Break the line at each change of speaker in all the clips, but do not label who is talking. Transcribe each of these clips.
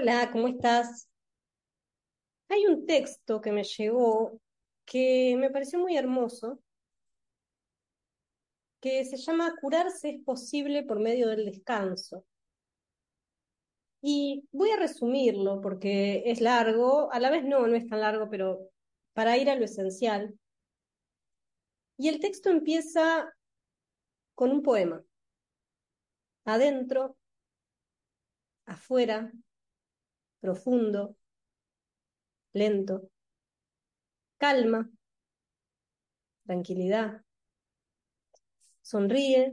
Hola, ¿cómo estás? Hay un texto que me llegó que me pareció muy hermoso, que se llama Curarse es posible por medio del descanso. Y voy a resumirlo porque es largo, a la vez no, no es tan largo, pero para ir a lo esencial. Y el texto empieza con un poema. Adentro, afuera, profundo, lento, calma, tranquilidad. Sonríe,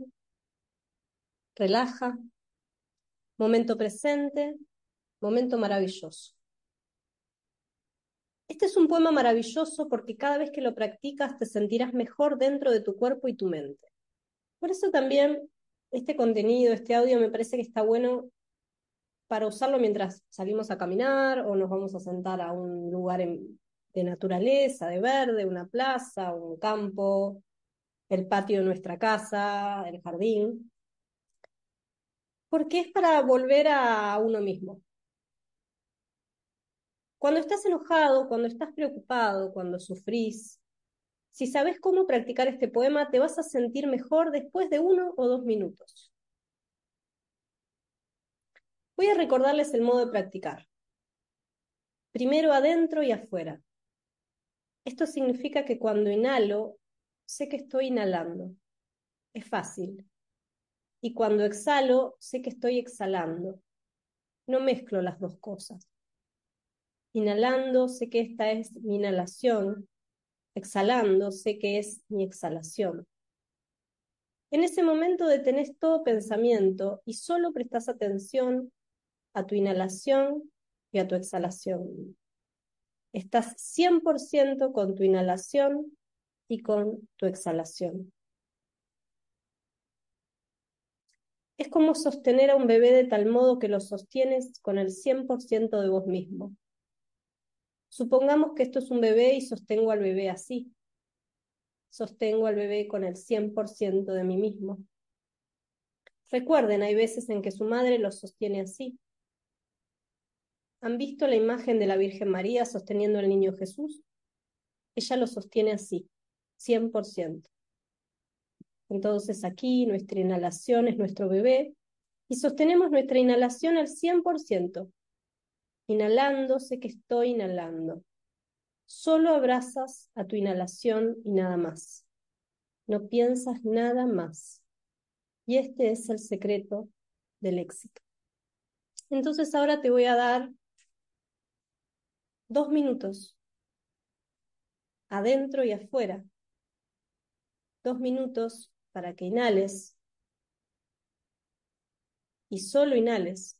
relaja, momento presente, momento maravilloso. Este es un poema maravilloso porque cada vez que lo practicas te sentirás mejor dentro de tu cuerpo y tu mente. Por eso también este contenido, este audio me parece que está bueno para usarlo mientras salimos a caminar o nos vamos a sentar a un lugar de naturaleza, de verde, una plaza, un campo, el patio de nuestra casa, el jardín, porque es para volver a uno mismo. Cuando estás enojado, cuando estás preocupado, cuando sufrís, si sabes cómo practicar este poema, te vas a sentir mejor después de uno o dos minutos. Voy a recordarles el modo de practicar. Primero adentro y afuera. Esto significa que cuando inhalo, sé que estoy inhalando. Es fácil. Y cuando exhalo, sé que estoy exhalando. No mezclo las dos cosas. Inhalando, sé que esta es mi inhalación. Exhalando, sé que es mi exhalación. En ese momento detenés todo pensamiento y solo prestas atención a tu inhalación y a tu exhalación. Estás 100% con tu inhalación y con tu exhalación. Es como sostener a un bebé de tal modo que lo sostienes con el 100% de vos mismo. Supongamos que esto es un bebé y sostengo al bebé así. Sostengo al bebé con el 100% de mí mismo. Recuerden, hay veces en que su madre lo sostiene así. ¿Han visto la imagen de la Virgen María sosteniendo al niño Jesús? Ella lo sostiene así, 100%. Entonces aquí nuestra inhalación es nuestro bebé y sostenemos nuestra inhalación al 100%. Inhalando, sé que estoy inhalando. Solo abrazas a tu inhalación y nada más. No piensas nada más. Y este es el secreto del éxito. Entonces ahora te voy a dar dos minutos, adentro y afuera. Dos minutos para que inhales y solo inhales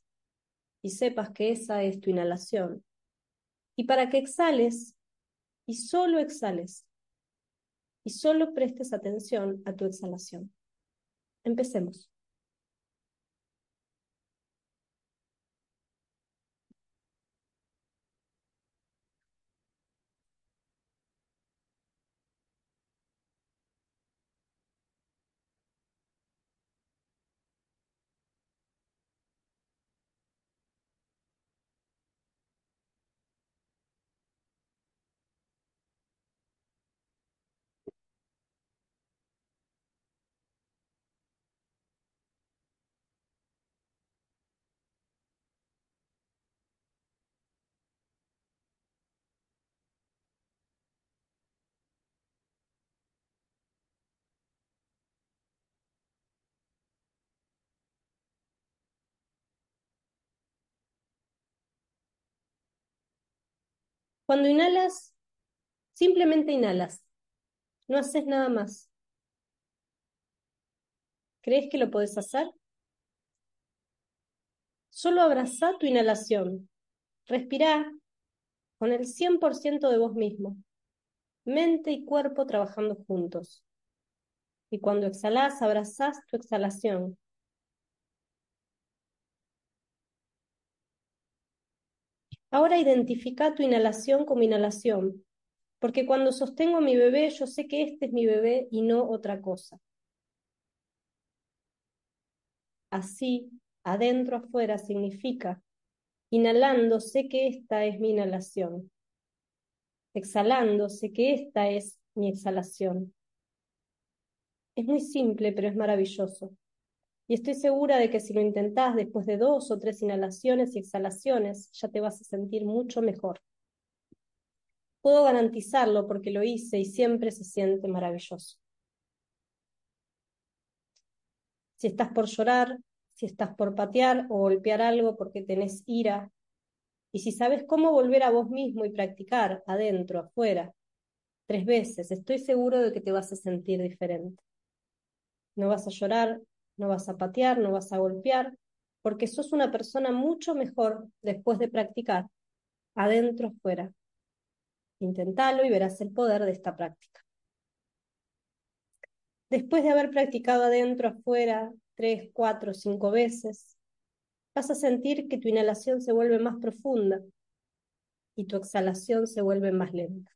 y sepas que esa es tu inhalación. Y para que exhales y solo exhales y solo prestes atención a tu exhalación. Empecemos. Cuando inhalas, simplemente inhalas. No haces nada más. ¿Crees que lo podés hacer? Solo abraza tu inhalación. Respirá con el 100% de vos mismo. Mente y cuerpo trabajando juntos. Y cuando exhalás, abrazás tu exhalación. Ahora identifica tu inhalación como inhalación, porque cuando sostengo a mi bebé, yo sé que este es mi bebé y no otra cosa. Así, adentro, afuera, significa Inhalando, sé que esta es mi inhalación. Exhalando, sé que esta es mi exhalación. Es muy simple, pero es maravilloso. Y estoy segura de que si lo intentás después de dos o tres inhalaciones y exhalaciones, ya te vas a sentir mucho mejor. Puedo garantizarlo porque lo hice y siempre se siente maravilloso. Si estás por llorar, si estás por patear o golpear algo porque tenés ira, y si sabes cómo volver a vos mismo y practicar adentro, afuera, tres veces, estoy seguro de que te vas a sentir diferente. No vas a llorar, no vas a patear, no vas a golpear, porque sos una persona mucho mejor después de practicar adentro, afuera. Intentalo y verás el poder de esta práctica. Después de haber practicado adentro, afuera, tres, cuatro, cinco veces, vas a sentir que tu inhalación se vuelve más profunda y tu exhalación se vuelve más lenta.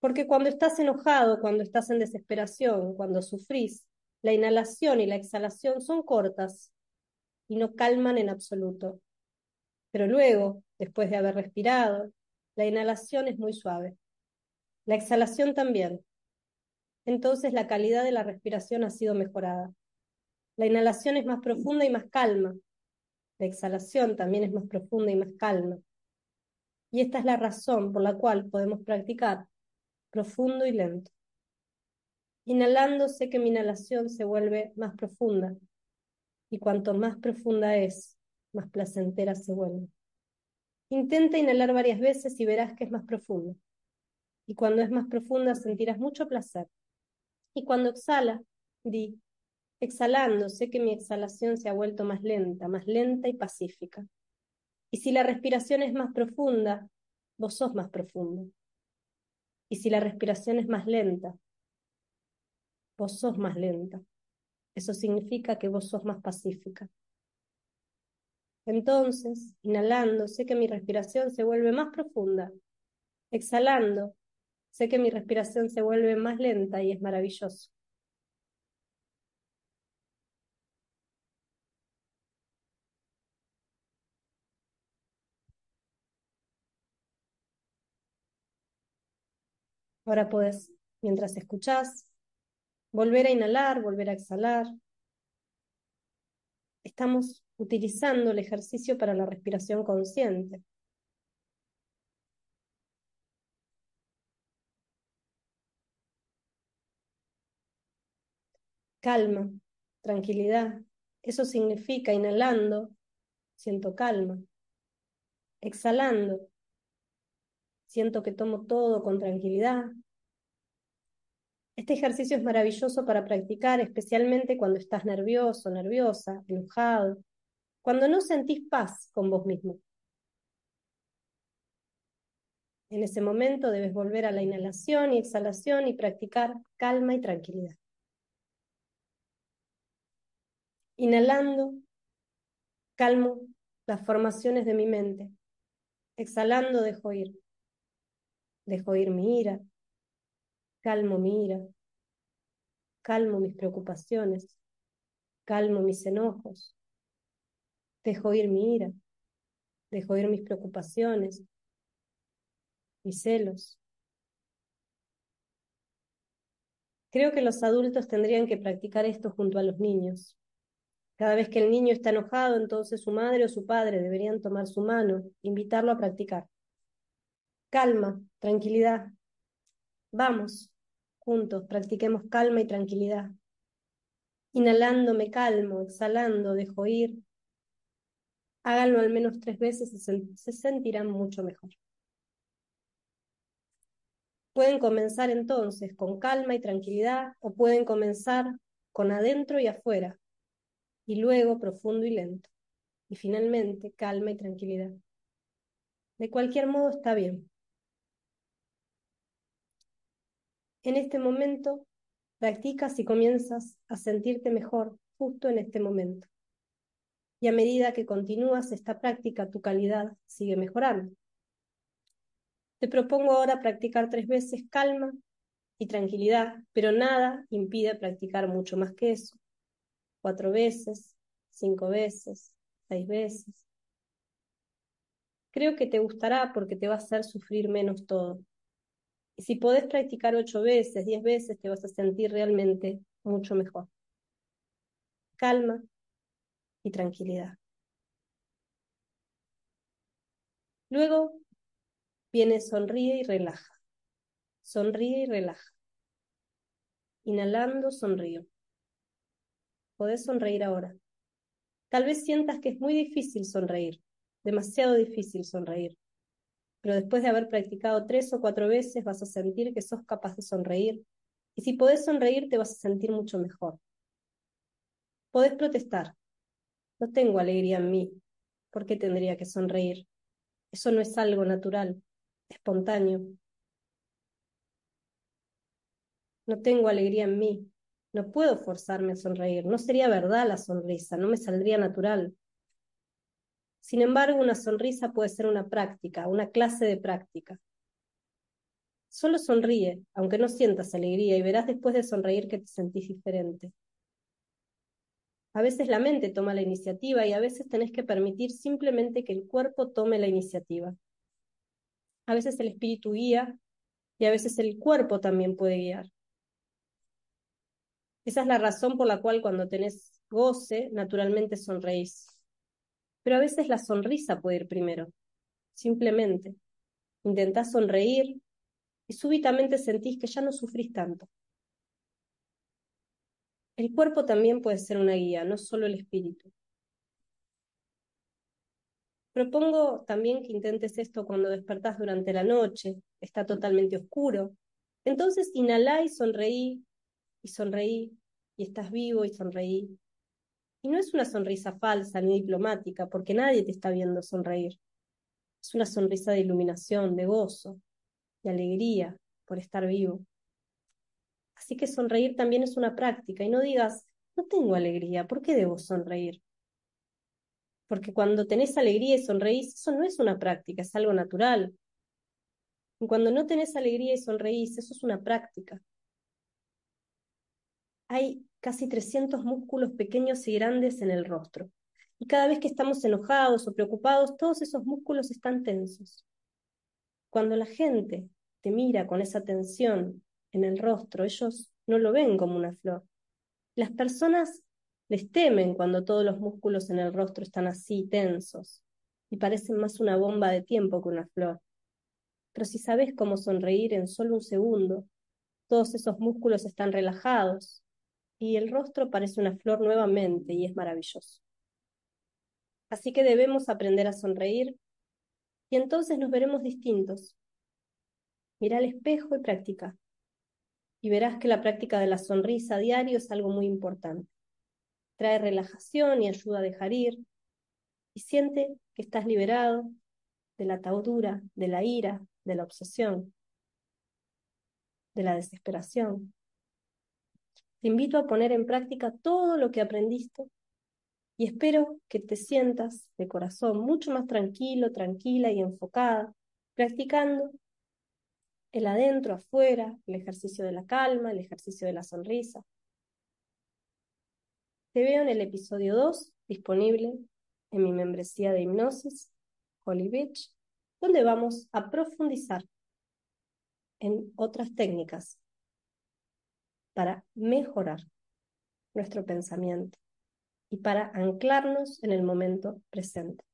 Porque cuando estás enojado, cuando estás en desesperación, cuando sufrís, la inhalación y la exhalación son cortas y no calman en absoluto. Pero luego, después de haber respirado, la inhalación es muy suave. La exhalación también. Entonces la calidad de la respiración ha sido mejorada. La inhalación es más profunda y más calma. La exhalación también es más profunda y más calma. Y esta es la razón por la cual podemos practicar profundo y lento. Inhalando sé que mi inhalación se vuelve más profunda y cuanto más profunda es, más placentera se vuelve. Intenta inhalar varias veces y verás que es más profunda. Y cuando es más profunda sentirás mucho placer. Y cuando exhala, di, exhalando, sé que mi exhalación se ha vuelto más lenta, más lenta y pacífica. Y si la respiración es más profunda, vos sos más profundo. Y si la respiración es más lenta, vos sos más lenta. Eso significa que vos sos más pacífica. Entonces, inhalando, sé que mi respiración se vuelve más profunda. Exhalando, sé que mi respiración se vuelve más lenta y es maravilloso. Ahora puedes, mientras escuchás, volver a inhalar, volver a exhalar. Estamos utilizando el ejercicio para la respiración consciente. Calma, tranquilidad. Eso significa inhalando, siento calma. Exhalando, siento que tomo todo con tranquilidad. Este ejercicio es maravilloso para practicar, especialmente cuando estás nervioso, nerviosa, enojado, cuando no sentís paz con vos mismo. En ese momento debes volver a la inhalación y exhalación y practicar calma y tranquilidad. Inhalando, calmo las formaciones de mi mente. Exhalando, dejo ir. Dejo ir mi ira. Calmo mi ira. Calmo mis preocupaciones. Calmo mis enojos. Dejo ir mi ira, dejo ir mis preocupaciones, mis celos. Creo que los adultos tendrían que practicar esto junto a los niños. Cada vez que el niño está enojado, entonces su madre o su padre deberían tomar su mano, invitarlo a practicar. Calma, tranquilidad. Vamos, juntos, practiquemos calma y tranquilidad. Inhalando me calmo, exhalando dejo ir, Háganlo al menos tres veces y se sentirán mucho mejor. Pueden comenzar entonces con calma y tranquilidad o pueden comenzar con adentro y afuera y luego profundo y lento y finalmente calma y tranquilidad. De cualquier modo está bien. En este momento, practicas y comienzas a sentirte mejor justo en este momento y a medida que continúas esta práctica, tu calidad sigue mejorando. Te propongo ahora practicar tres veces calma y tranquilidad, pero nada impide practicar mucho más que eso. Cuatro veces, cinco veces, seis veces. Creo que te gustará porque te va a hacer sufrir menos todo. Y si podés practicar ocho veces, diez veces, te vas a sentir realmente mucho mejor. Calma y tranquilidad. Luego viene sonríe y relaja. Sonríe y relaja. Inhalando, sonrío. Podés sonreír ahora. Tal vez sientas que es muy difícil sonreír, demasiado difícil sonreír. Pero después de haber practicado tres o cuatro veces vas a sentir que sos capaz de sonreír. Y si podés sonreír te vas a sentir mucho mejor. Podés protestar. No tengo alegría en mí. ¿Por qué tendría que sonreír? Eso no es algo natural, espontáneo. No tengo alegría en mí. No puedo forzarme a sonreír. No sería verdad la sonrisa, no me saldría natural. Sin embargo, una sonrisa puede ser una práctica, una clase de práctica. Solo sonríe, aunque no sientas alegría, y verás después de sonreír que te sentís diferente. A veces la mente toma la iniciativa y a veces tenés que permitir simplemente que el cuerpo tome la iniciativa. A veces el espíritu guía y a veces el cuerpo también puede guiar. Esa es la razón por la cual cuando tenés goce, naturalmente sonreís. Pero a veces la sonrisa puede ir primero. Simplemente intentás sonreír y súbitamente sentís que ya no sufrís tanto. El cuerpo también puede ser una guía, no solo el espíritu. Propongo también que intentes esto cuando despertás durante la noche, está totalmente oscuro. Entonces inhalá y sonreí, y sonreí, y estás vivo y sonreí. Y no es una sonrisa falsa ni diplomática, porque nadie te está viendo sonreír. Es una sonrisa de iluminación, de gozo, de alegría por estar vivo. Así que sonreír también es una práctica y no digas, no tengo alegría, ¿por qué debo sonreír? Porque cuando tenés alegría y sonreís, eso no es una práctica, es algo natural. Y cuando no tenés alegría y sonreís, eso es una práctica. Hay casi 300 músculos pequeños y grandes en el rostro. Y cada vez que estamos enojados o preocupados, todos esos músculos están tensos. Cuando la gente te mira con esa tensión en el rostro, ellos no lo ven como una flor. Las personas les temen cuando todos los músculos en el rostro están así tensos y parecen más una bomba de tiempo que una flor. Pero si sabes cómo sonreír en solo un segundo, todos esos músculos están relajados y el rostro parece una flor nuevamente y es maravilloso. Así que debemos aprender a sonreír y entonces nos veremos distintos. Mira al espejo y practica. Y verás que la práctica de la sonrisa a diario es algo muy importante. Trae relajación y ayuda a dejar ir. Y siente que estás liberado de la atadura, de la ira, de la obsesión, de la desesperación. Te invito a poner en práctica todo lo que aprendiste y espero que te sientas de corazón mucho más tranquilo, tranquila y enfocada, practicando el adentro, afuera, el ejercicio de la calma, el ejercicio de la sonrisa. Te veo en el episodio 2, disponible en mi membresía de hipnosis, Holy Beach, donde vamos a profundizar en otras técnicas para mejorar nuestro pensamiento y para anclarnos en el momento presente.